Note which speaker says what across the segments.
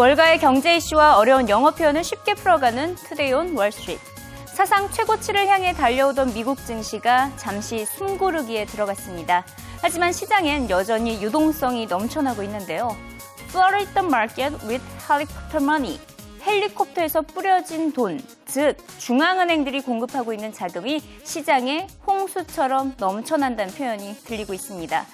Speaker 1: 월가의 경제 이슈와 어려운 영어 표현을 쉽게 풀어가는 투데이 온 월스트리트. 사상 최고치를 향해 달려오던 미국 증시가 잠시 숨고르기에 들어갔습니다. 하지만 시장엔 여전히 유동성이 넘쳐나고 있는데요. Flood the market with helicopter money. 헬리콥터에서 뿌려진 돈, 즉 중앙은행들이 공급하고 있는 자금이 시장에 홍수처럼 넘쳐난다는 표현이 들리고 있습니다.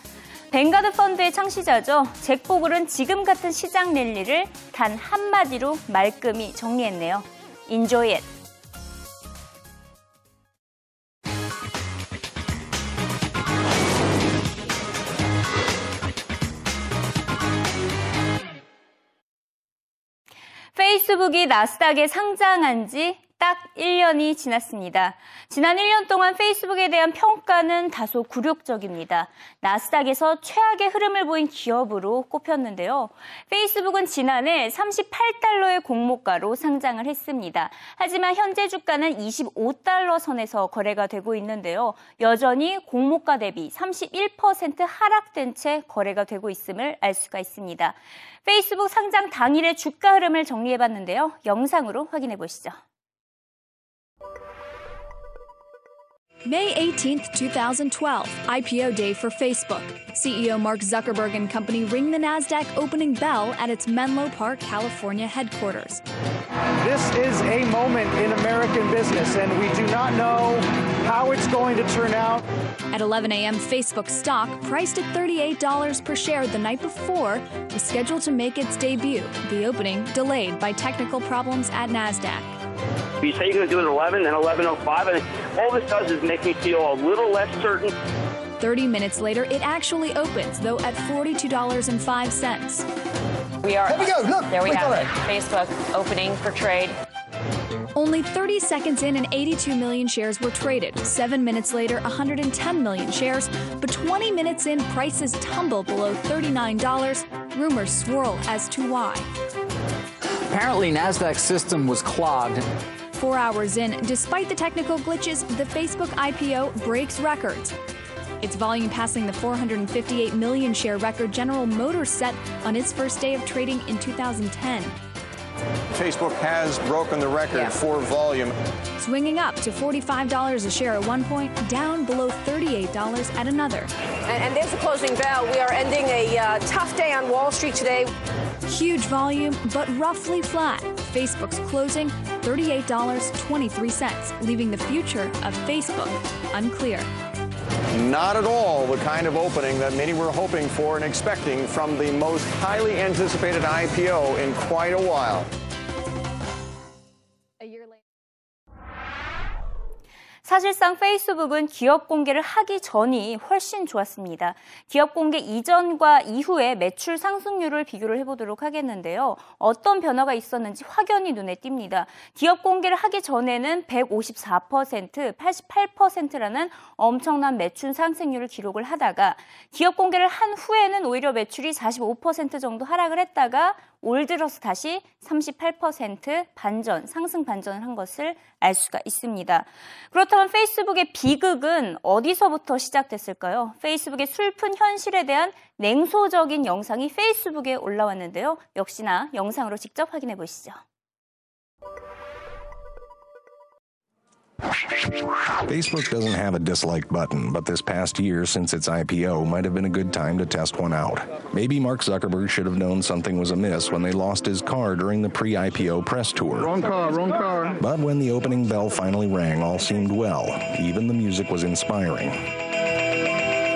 Speaker 1: 뱅가드 펀드의 창시자죠. 잭 보글은 지금 같은 시장 랠리를 단 한마디로 말끔히 정리했네요. Enjoy it. 페이스북이 나스닥에 상장한 지 딱 1년이 지났습니다. 지난 1년 동안 페이스북에 대한 평가는 다소 굴욕적입니다. 나스닥에서 최악의 흐름을 보인 기업으로 꼽혔는데요. 페이스북은 지난해 38달러의 공모가로 상장을 했습니다. 하지만 현재 주가는 25달러 선에서 거래가 되고 있는데요. 여전히 공모가 대비 31% 하락된 채 거래가 되고 있음을 알 수가 있습니다. 페이스북 상장 당일의 주가 흐름을 정리해봤는데요. 영상으로 확인해 보시죠.
Speaker 2: May 18th, 2012, IPO day for Facebook. CEO Mark Zuckerberg and company ring the NASDAQ opening bell at its Menlo Park, California headquarters.
Speaker 3: This is a moment in American business, and we do not know how it's going to turn out.
Speaker 2: At 11 a.m., Facebook stock, priced at $38 per share the night before, was scheduled to make its debut, the opening delayed by technical problems at NASDAQ.
Speaker 4: You say you're going to do it at 11, then 11.05, and all this does is make me feel a little less certain.
Speaker 2: 30 minutes later, it actually opens, though at $42.05.
Speaker 5: We are.
Speaker 6: There we go. Look,
Speaker 5: There we
Speaker 6: click
Speaker 5: have it.
Speaker 6: it.
Speaker 5: Facebook opening for trade.
Speaker 2: Only 30 seconds in, and 82 million shares were traded. Seven minutes later, 110 million shares. But 20 minutes in, prices tumble below $39. Rumors swirl as to why.
Speaker 7: Apparently, NASDAQ's system was clogged.
Speaker 2: Four hours in, despite the technical glitches, the Facebook IPO breaks records. Its volume passing the 458 million share record General Motors set on its first day of trading in 2010.
Speaker 8: Facebook has broken the record
Speaker 5: Yeah.
Speaker 8: for volume.
Speaker 2: Swinging up to $45 a share at one point, down below $38 at another.
Speaker 9: And, and there's the closing bell. We are ending a uh, tough day on Wall Street today.
Speaker 2: Huge volume, but roughly flat. Facebook's closing $38.23, leaving the future of Facebook unclear.
Speaker 8: Not at all the kind of opening that many were hoping for and expecting from the most highly anticipated IPO in quite a while.
Speaker 1: 사실상 페이스북은 기업 공개를 하기 전이 훨씬 좋았습니다. 기업 공개 이전과 이후의 매출 상승률을 비교를 해보도록 하겠는데요. 어떤 변화가 있었는지 확연히 눈에 띕니다. 기업 공개를 하기 전에는 154%, 88%라는 엄청난 매출 상승률을 기록을 하다가 기업 공개를 한 후에는 오히려 매출이 45% 정도 하락을 했다가 올 들어서 다시 38% 반전, 상승 반전을 한 것을 알 수가 있습니다. 그렇다면 페이스북의 비극은 어디서부터 시작됐을까요? 페이스북의 슬픈 현실에 대한 냉소적인 영상이 페이스북에 올라왔는데요. 역시나 영상으로 직접 확인해 보시죠.
Speaker 10: Facebook doesn't have a dislike button, but this past year since its IPO might have been a good time to test one out. Maybe Mark Zuckerberg should have known something was amiss when they lost his car during the pre IPO press tour.
Speaker 6: Wrong car, wrong car.
Speaker 10: But when the opening bell finally rang, all seemed well. Even the music was inspiring.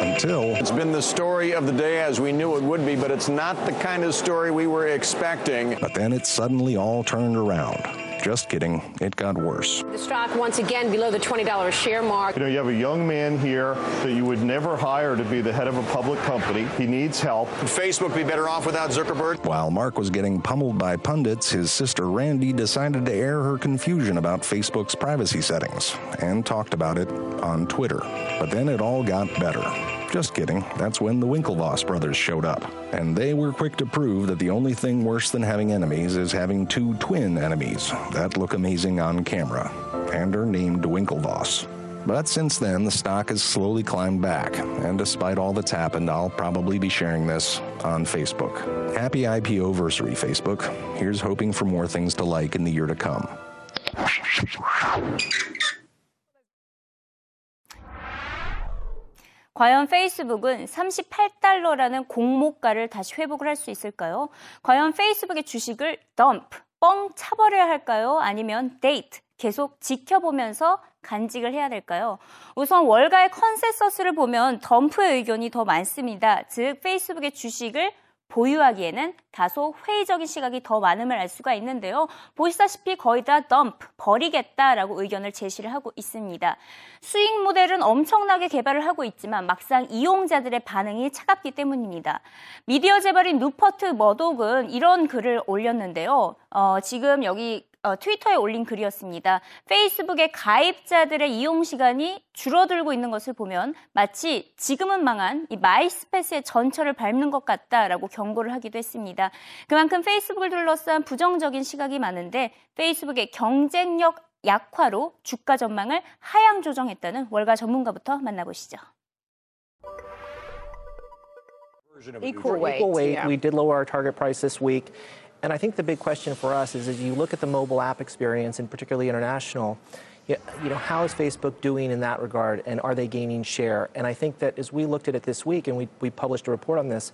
Speaker 10: Until
Speaker 8: It's been the story of the day as we knew it would be, but it's not the kind of story we were expecting.
Speaker 10: But then it suddenly all turned around. Just kidding, it got worse.
Speaker 9: The stock once again below the $20 a share mark.
Speaker 11: You know, you have a young man here that you would never hire to be the head of a public company. He needs help.
Speaker 8: Would Facebook be better off without Zuckerberg?
Speaker 10: While Mark was getting pummeled by pundits, his sister Randi decided to air her confusion about Facebook's privacy settings and talked about it on Twitter. But then it all got better. Just kidding, that's when the Winklevoss brothers showed up. And they were quick to prove that the only thing worse than having enemies is having two twin enemies that look amazing on camera and are named Winklevoss. But since then, the stock has slowly climbed back. And despite all that's happened, I'll probably be sharing this on Facebook. Happy IPO versary, Facebook. Here's hoping for more things to like in the year to come.
Speaker 1: 과연 페이스북은 38달러라는 공모가를 다시 회복을 할 수 있을까요? 과연 페이스북의 주식을 덤프, 뻥 차버려야 할까요? 아니면 데이트, 계속 지켜보면서 간직을 해야 될까요? 우선 월가의 컨센서스를 보면 덤프의 의견이 더 많습니다. 즉, 페이스북의 주식을 보유하기에는 다소 회의적인 시각이 더 많음을 알 수가 있는데요. 보시다시피 거의 다 덤프, 버리겠다라고 의견을 제시를 하고 있습니다. 수익 모델은 엄청나게 개발을 하고 있지만 막상 이용자들의 반응이 차갑기 때문입니다. 미디어 재벌인 누퍼트 머독은 이런 글을 올렸는데요. 어, 지금 여기 어, 트위터에 올린 글이었습니다. 페이스북의 가입자들의 이용 시간이 줄어들고 있는 것을 보면 마치 지금은 망한 이 마이스페이스의 전철을 밟는 것 같다라고 경고를 하기도 했습니다. 그만큼 페이스북을 둘러싼 부정적인 시각이 많은데 페이스북의 경쟁력 약화로 주가 전망을 하향 조정했다는 월가 전문가부터 만나보시죠.
Speaker 6: Equal weight. Equal weight. Yeah. We did lower our target price this week. And I think the big question for us is as you look at the mobile app experience, and particularly international, you know, how is Facebook doing in that regard, and are they gaining share? And I think that as we looked at it this week, and we, we published a report on this,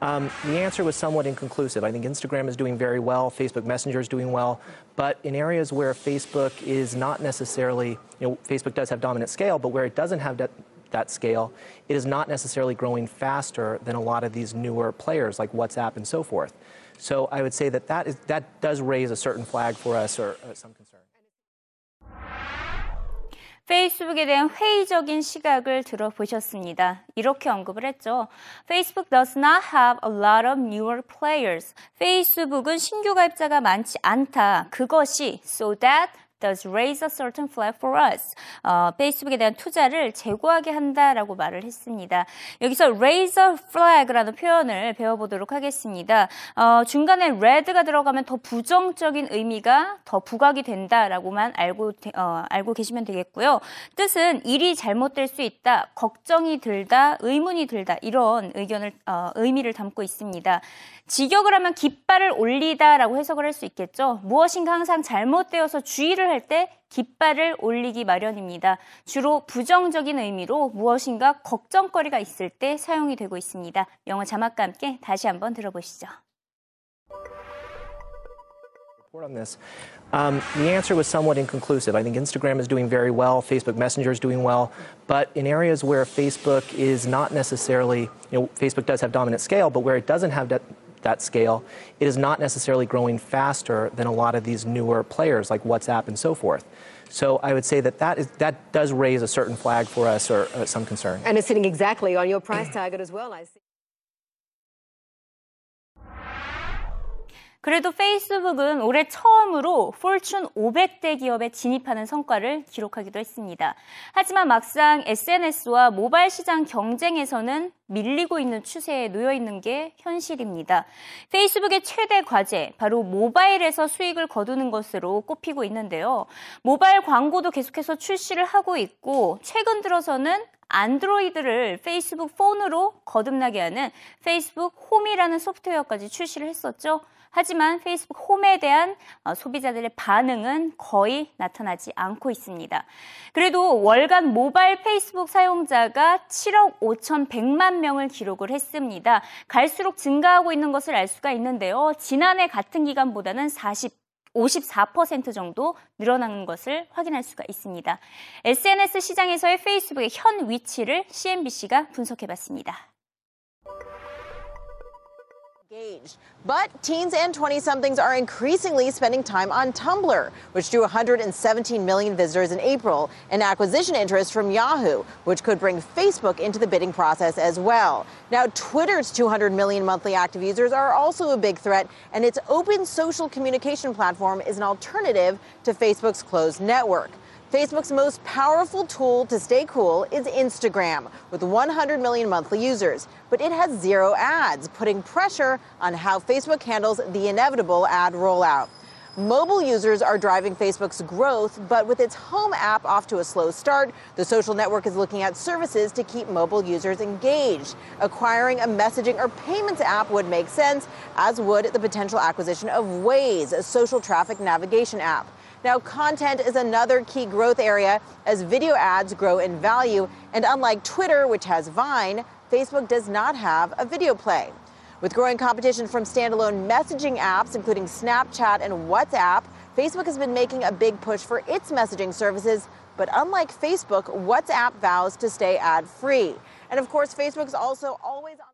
Speaker 6: um, the answer was somewhat inconclusive. I think Instagram is doing very well, Facebook Messenger is doing well, but in areas where Facebook is not necessarily, you know, Facebook does have dominant scale, but where it doesn't have that, that scale, it is not necessarily growing faster than a lot of these newer players like WhatsApp and so forth. So I would say that that, is, that does raise a certain flag for us or uh, some concern.
Speaker 1: 페이스북에 대한 회의적인 시각을 들어보셨습니다. 이렇게 언급을 했죠. Facebook does not have a lot of newer players. 페이스북은 신규 가입자가 많지 않다. 그것이 so that does raise a certain flag for us. 어, 페이스북에 대한 투자를 제고하게 한다라고 말을 했습니다. 여기서 raise a flag라는 표현을 배워보도록 하겠습니다. 어, 중간에 red가 들어가면 더 부정적인 의미가 더 부각이 된다라고만 알고 어, 알고 계시면 되겠고요. 뜻은 일이 잘못될 수 있다, 걱정이 들다, 의문이 들다 이런 의견을 어, 의미를 담고 있습니다. 직역을 하면 깃발을 올리다라고 해석을 할 수 있겠죠. 무엇인가 항상 잘못되어서 주의를 할 때 깃발을 올리기 마련입니다. 주로 부정적인 의미로 무엇인가 걱정거리가 있을 때 사용이 되고 있습니다. 영어 자막과 함께 다시 한번 들어보시죠.
Speaker 6: on this. Um, the answer was somewhat inconclusive. I think Instagram is doing very well, Facebook Messenger is doing well, but in areas where Facebook is not necessarily, you know, Facebook does have dominant scale, but where it doesn't have that that scale, it is not necessarily growing faster than a lot of these newer players like WhatsApp and so forth. So I would say that that, is, that does raise a certain flag for us or uh, some concern.
Speaker 9: And it's sitting exactly on your price target as well, I see.
Speaker 1: 그래도 페이스북은 올해 처음으로 폴춘 500대 기업에 진입하는 성과를 기록하기도 했습니다. 하지만 막상 SNS와 모바일 시장 경쟁에서는 밀리고 있는 추세에 놓여 있는 게 현실입니다. 페이스북의 최대 과제, 바로 모바일에서 수익을 거두는 것으로 꼽히고 있는데요. 모바일 광고도 계속해서 출시를 하고 있고, 최근 들어서는 안드로이드를 페이스북 폰으로 거듭나게 하는 페이스북 홈이라는 소프트웨어까지 출시를 했었죠. 하지만 페이스북 홈에 대한 어, 소비자들의 반응은 거의 나타나지 않고 있습니다. 그래도 월간 모바일 페이스북 사용자가 7억 5,100만 명을 기록을 했습니다. 갈수록 증가하고 있는 것을 알 수가 있는데요. 지난해 같은 기간보다는 40 54% 정도 늘어난 것을 확인할 수가 있습니다. SNS 시장에서의 페이스북의 현 위치를 CNBC가 분석해 봤습니다.
Speaker 12: Engaged. But teens and 20 somethings are increasingly spending time on Tumblr, which drew 117 million visitors in April, and acquisition interest from Yahoo, which could bring Facebook into the bidding process as well. Now, Twitter's 200 million monthly active users are also a big threat, and its open social communication platform is an alternative to Facebook's closed network. Facebook's most powerful tool to stay cool is Instagram, with 100 million monthly users. But it has zero ads, putting pressure on how Facebook handles the inevitable ad rollout. Mobile users are driving Facebook's growth, but with its home app off to a slow start, the social network is looking at services to keep mobile users engaged. Acquiring a messaging or payments app would make sense, as would the potential acquisition of Waze, a social traffic navigation app. Now, content is another key growth area as video ads grow in value. And unlike Twitter, which has Vine, Facebook does not have a video play. With growing competition from standalone messaging apps, including Snapchat and WhatsApp, Facebook has been making a big push for its messaging services. But unlike Facebook, WhatsApp vows to stay ad free. And of course, Facebook's also always on.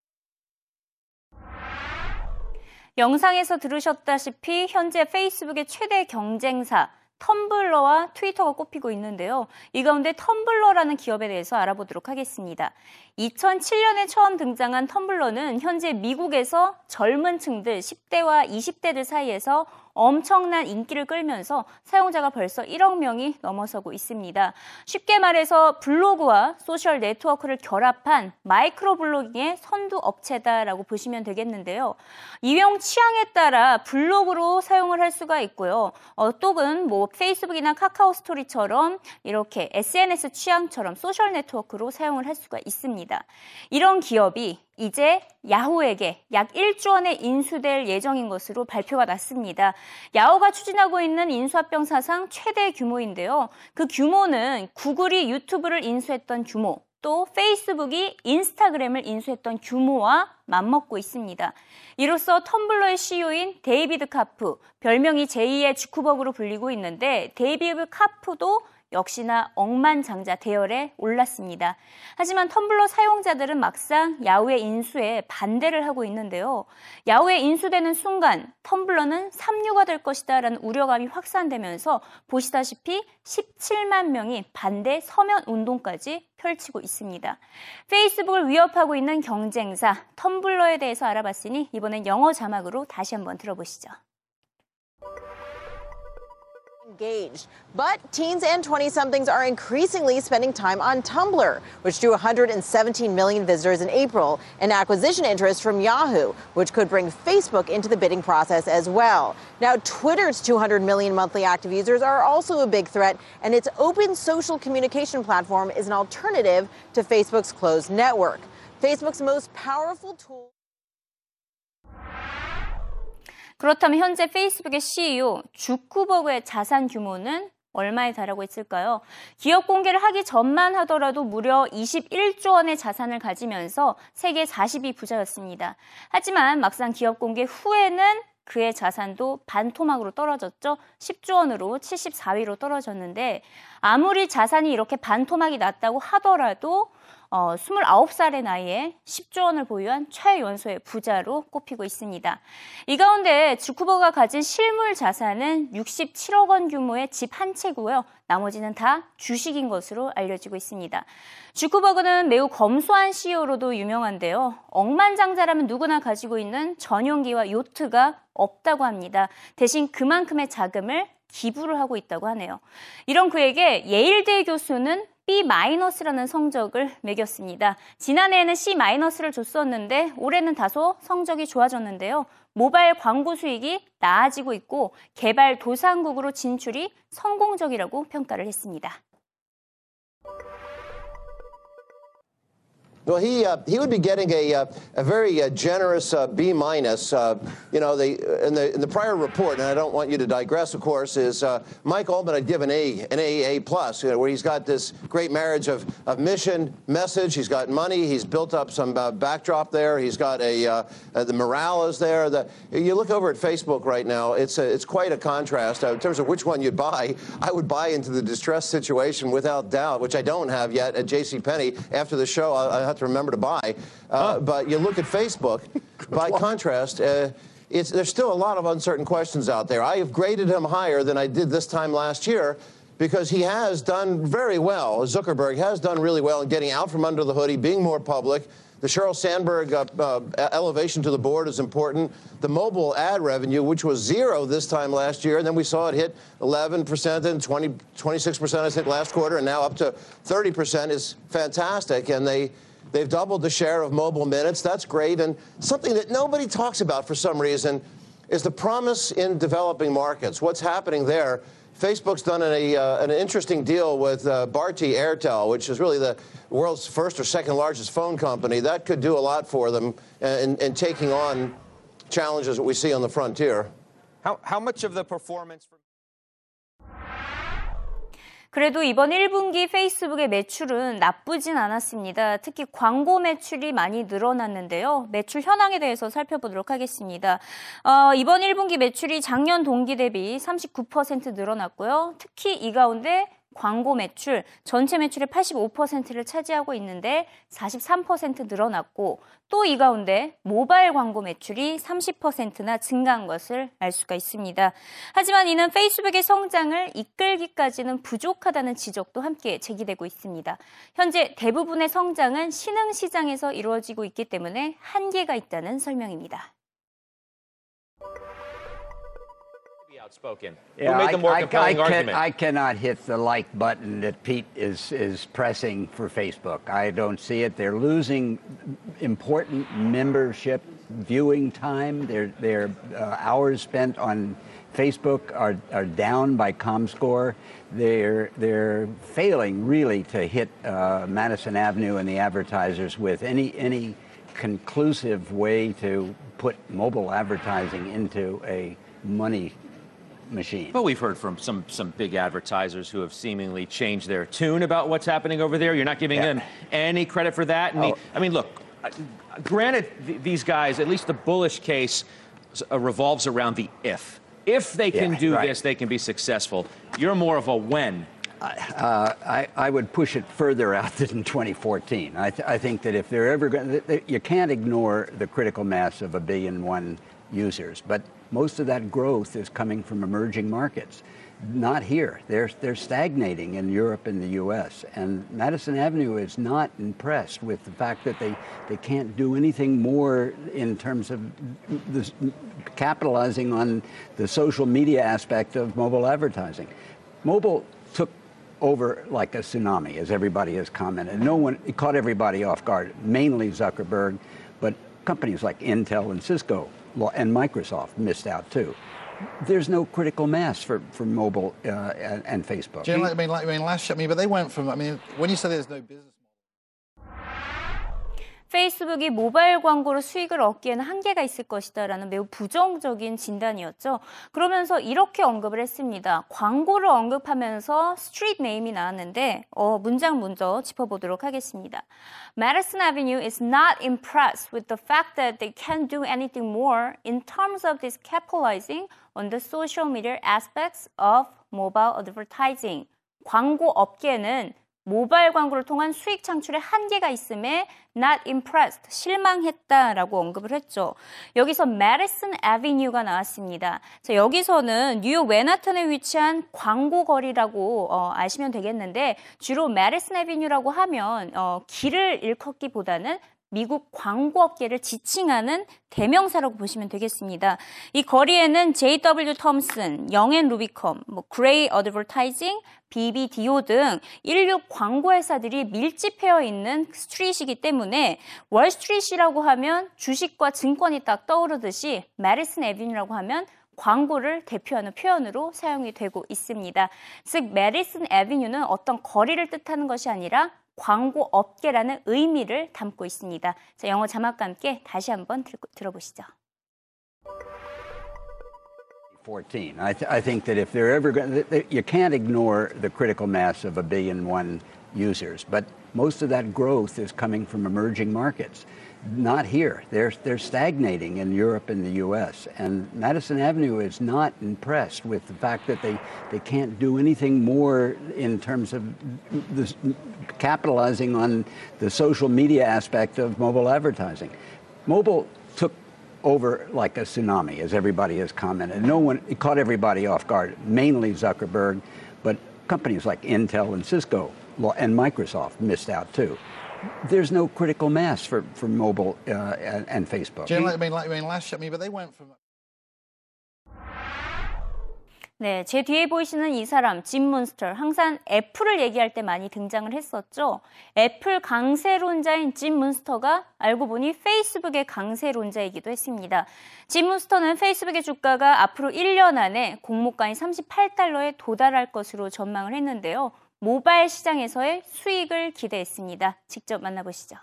Speaker 1: 영상에서 들으셨다시피 현재 페이스북의 최대 경쟁사 텀블러와 트위터가 꼽히고 있는데요. 이 가운데 텀블러라는 기업에 대해서 알아보도록 하겠습니다. 2007년에 처음 등장한 텀블러는 현재 미국에서 젊은 층들 10대와 20대들 사이에서 엄청난 인기를 끌면서 사용자가 벌써 1억 명이 넘어서고 있습니다. 쉽게 말해서 블로그와 소셜 네트워크를 결합한 마이크로 블로깅의 선두 업체다라고 보시면 되겠는데요. 이용 취향에 따라 블로그로 사용을 할 수가 있고요. 어, 또는 뭐 페이스북이나 카카오 스토리처럼 이렇게 SNS 취향처럼 소셜 네트워크로 사용을 할 수가 있습니다. 이런 기업이 이제 야후에게 약 1조 원의 인수될 예정인 것으로 발표가 났습니다. 야후가 추진하고 있는 인수합병 사상 최대 규모인데요. 그 규모는 구글이 유튜브를 인수했던 규모, 또 페이스북이 인스타그램을 인수했던 규모와 맞먹고 있습니다. 이로써 텀블러의 CEO인 데이비드 카프, 별명이 제2의 주쿠버그로 불리고 있는데 데이비드 카프도 역시나 억만장자 대열에 올랐습니다. 하지만 텀블러 사용자들은 막상 야후의 인수에 반대를 하고 있는데요. 야후에 인수되는 순간 텀블러는 삼류가 될 것이다 라는 우려감이 확산되면서 보시다시피 17만 명이 반대 서면 운동까지 펼치고 있습니다. 페이스북을 위협하고 있는 경쟁사 텀블러에 대해서 알아봤으니 이번엔 영어 자막으로 다시 한번 들어보시죠.
Speaker 12: Engaged. But teens and 20 somethings are increasingly spending time on Tumblr, which drew 117 million visitors in April, and acquisition interest from Yahoo, which could bring Facebook into the bidding process as well. Now, Twitter's 200 million monthly active users are also a big threat, and its open social communication platform is an alternative to Facebook's closed network. Facebook's most powerful tool.
Speaker 1: 그렇다면 현재 페이스북의 CEO 주쿠버그의 자산 규모는 얼마에 달하고 있을까요? 기업 공개를 하기 전만 하더라도 무려 21조 원의 자산을 가지면서 세계 40위 부자였습니다. 하지만 막상 기업 공개 후에는 그의 자산도 반토막으로 떨어졌죠. 10조 원으로 74위로 떨어졌는데 아무리 자산이 이렇게 반토막이 났다고 하더라도 어, 29살의 나이에 10조 원을 보유한 최연소의 부자로 꼽히고 있습니다. 이 가운데 주쿠버가 가진 실물 자산은 67억 원 규모의 집 한 채고요. 나머지는 다 주식인 것으로 알려지고 있습니다. 주쿠버그는 매우 검소한 CEO로도 유명한데요. 억만장자라면 누구나 가지고 있는 전용기와 요트가 없다고 합니다. 대신 그만큼의 자금을 기부를 하고 있다고 하네요. 이런 그에게 예일대 교수는 B-라는 성적을 매겼습니다. 지난해에는 C-를 줬었는데 올해는 다소 성적이 좋아졌는데요. 모바일 광고 수익이 나아지고 있고 개발 도상국으로 진출이 성공적이라고 평가를 했습니다.
Speaker 13: Well, he uh, he would be getting a uh, a very uh, generous uh, B minus. Uh, you know, the in the in the prior report, and I don't want you to digress, of course, is Mike Altman had given A an A an A plus, you know, where he's got this great marriage of, of mission, message. He's got money. He's built up some backdrop there. He's got a the morale is there. The, you look over at Facebook right now. It's a, it's quite a contrast in terms of which one you'd buy. I would buy into the distress situation without doubt, which I don't have yet at J.C. Penney. After the show, I, I have to remember to buy. Uh, huh. But you look at Facebook, by contrast, uh, there's still a lot of uncertain questions out there. I have graded him higher than I did this time last year because he has done very well. Zuckerberg has done really well in getting out from under the hoodie, being more public. The Sheryl Sandberg uh, uh, elevation to the board is important. The mobile ad revenue, which was zero this time last year, and then we saw it hit 11% and 20, 26% I think last quarter, and now up to 30% is fantastic. And they They've doubled the share of mobile minutes. That's great. And something that nobody talks about for some reason is the promise in developing markets. What's happening there? Facebook's done a, uh, an interesting deal with uh, Bharti Airtel, which is really the world's first or second largest phone company. That could do a lot for them in, in taking on challenges that we see on the frontier.
Speaker 14: How, how much of the performance?
Speaker 1: 그래도 이번 1분기 페이스북의 매출은 나쁘진 않았습니다. 특히 광고 매출이 많이 늘어났는데요. 매출 현황에 대해서 살펴보도록 하겠습니다. 어, 이번 1분기 매출이 작년 동기 대비 39% 늘어났고요. 특히 이 가운데 광고 매출 전체 매출의 85%를 차지하고 있는데 43% 늘어났고 또 이 가운데 모바일 광고 매출이 30%나 증가한 것을 알 수가 있습니다. 하지만 이는 페이스북의 성장을 이끌기까지는 부족하다는 지적도 함께 제기되고 있습니다. 현재 대부분의 성장은 신흥 시장에서 이루어지고 있기 때문에 한계가 있다는 설명입니다.
Speaker 14: Outspoken.
Speaker 15: Yeah,
Speaker 14: Who made the more
Speaker 15: I,
Speaker 14: compelling
Speaker 15: I, I
Speaker 14: argument?
Speaker 15: Can, I cannot hit the like button that Pete is is pressing for Facebook. I don't see it. They're losing important membership viewing time. Their their uh, hours spent on Facebook are, are down by ComScore. They're they're failing really to hit uh, Madison Avenue and the advertisers with any any conclusive way to put mobile advertising into a money machine.
Speaker 14: But we've heard from some some big advertisers who have seemingly changed their tune about what's happening over there. You're not giving yeah. them any credit for that. And oh. the, I mean, look, granted, th- these guys, at least the bullish case, uh, revolves around the if. If they can
Speaker 15: yeah,
Speaker 14: do
Speaker 15: right.
Speaker 14: this, they can be successful. You're more of a when.
Speaker 15: Uh, I, I, would push it further out than 2014. I, th- I think that if they're ever going, you can't ignore the critical mass of a billion one users, but most of that growth is coming from emerging markets. Not here. They're, they're stagnating in Europe and the US. And Madison Avenue is not impressed with the fact that they, they can't do anything more in terms of this, capitalizing on the social media aspect of mobile advertising. Mobile took over like a tsunami, as everybody has commented. No one, it caught everybody off guard, mainly Zuckerberg, but companies like Intel and Cisco and Microsoft missed out too. There's no critical mass for, for mobile uh, and, and, Facebook.
Speaker 16: You know, I mean, like, I mean, last year, I mean, but they went from, I mean, when you say there's no business.
Speaker 1: 페이스북이 모바일 광고로 수익을 얻기에는 한계가 있을 것이다라는 매우 부정적인 진단이었죠. 그러면서 이렇게 언급을 했습니다. 광고를 언급하면서 스트리트 네임이 나왔는데 어, 문장 먼저 짚어보도록 하겠습니다. Madison Avenue is not impressed with the fact that they can't do anything more in terms of this capitalizing on the social media aspects of mobile advertising. 광고 업계는 모바일 광고를 통한 수익 창출에 한계가 있음에 not impressed, 실망했다라고 언급을 했죠. 여기서 Madison Avenue가 나왔습니다. 자, 여기서는 뉴욕 맨하탄에 위치한 광고 거리라고 어, 아시면 되겠는데 주로 Madison Avenue라고 하면 어, 길을 일컫기보다는 미국 광고업계를 지칭하는 대명사라고 보시면 되겠습니다. 이 거리에는 JW 톰슨, 영앤 루비컴, 뭐 그레이 어드버타이징, BBDO 등 인류 광고 회사들이 밀집해 있는 스트릿이기 때문에 월스트릿이라고 하면 주식과 증권이 딱 떠오르듯이 메리슨 에비뉴라고 하면 광고를 대표하는 표현으로 사용이 되고 있습니다. 즉, 메리슨 에비뉴는 어떤 거리를 뜻하는 것이 아니라 광고 업계라는 의미를 담고 있습니다. 자, 영어 자막과 함께 다시 한번 들, 들어보시죠.
Speaker 15: 14. I, th- I think that if they're ever going to, you can't ignore the critical mass of a billion one users, but most of that growth is coming from emerging markets. Not here. They're, they're stagnating in Europe and the US. And Madison Avenue is not impressed with the fact that they, they can't do anything more in terms of this, capitalizing on the social media aspect of mobile advertising. Mobile took over like a tsunami, as everybody has commented. No one, it caught everybody off guard, mainly Zuckerberg, but companies like Intel and Cisco and Microsoft missed out too there's no critical mass for, for mobile uh, and, and, Facebook.
Speaker 16: Do you know, I mean, like, I mean, last year, I mean, but they went from
Speaker 1: 네, 제 뒤에 보이시는 이 사람, 짐 문스터. 항상 애플을 얘기할 때 많이 등장을 했었죠. 애플 강세론자인 짐 문스터가 알고 보니 페이스북의 강세론자이기도 했습니다. 짐 문스터는 페이스북의 주가가 앞으로 1년 안에 공모가인 38달러에 도달할 것으로 전망을 했는데요. 모바일 시장에서의 수익을 기대했습니다. 직접 만나보시죠.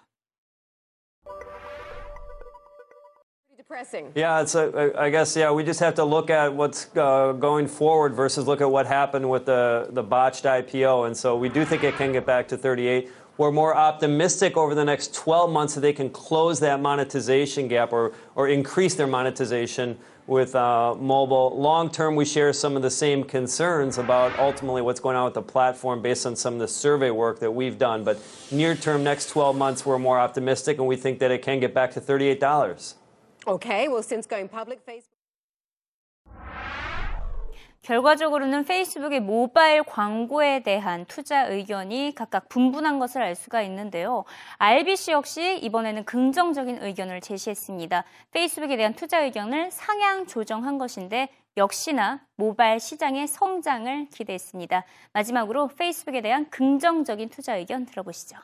Speaker 17: depressing. Yeah, it's a, I guess yeah. We just have to look at what's uh, going forward versus look at what happened with the the botched IPO, and so we do think it can get back to 38. We're more optimistic over the next 12 months that they can close that monetization gap or or increase their monetization with uh, mobile. Long term, we share some of the same concerns about ultimately what's going on with the platform based on some of the survey work that we've done. But near term, next 12 months, we're more optimistic, and we think that it can get back to $38.
Speaker 9: Okay, well, since going public, Facebook.
Speaker 1: 결과적으로는 페이스북의 모바일 광고에 대한 투자 의견이 각각 분분한 것을 알 수가 있는데요. RBC 역시 이번에는 긍정적인 의견을 제시했습니다. 페이스북에 대한 투자 의견을 상향 조정한 것인데 역시나 모바일 시장의 성장을 기대했습니다. 마지막으로 페이스북에 대한 긍정적인 투자 의견 들어보시죠.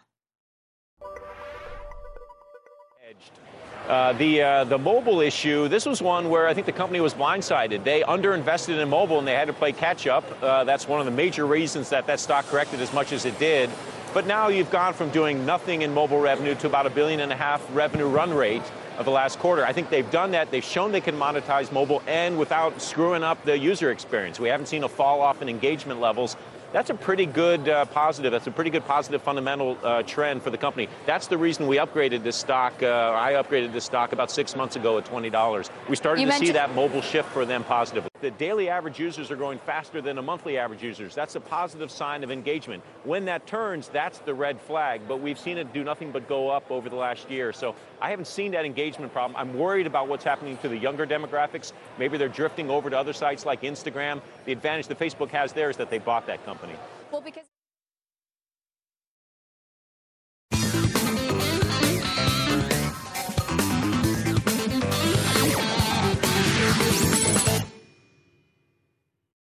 Speaker 18: Uh, the uh, the mobile issue. This was one where I think the company was blindsided. They underinvested in mobile and they had to play catch up. Uh, that's one of the major reasons that that stock corrected as much as it did. But now you've gone from doing nothing in mobile revenue to about a billion and a half revenue run rate of the last quarter. I think they've done that. They've shown they can monetize mobile and without screwing up the user experience. We haven't seen a fall off in engagement levels that's a pretty good uh, positive. That's a pretty good positive fundamental uh, trend for the company. That's the reason we upgraded this stock. Uh, I upgraded this stock about six months ago at $20. We started you to see that mobile shift for them positively. The daily average users are growing faster than the monthly average users. That's a positive sign of engagement. When that turns, that's the red flag. But we've seen it do nothing but go up over the last year. So I haven't seen that engagement problem. I'm worried about what's happening to the younger demographics. Maybe they're drifting over to other sites like Instagram. The advantage that Facebook has there is that they bought that company. Well, because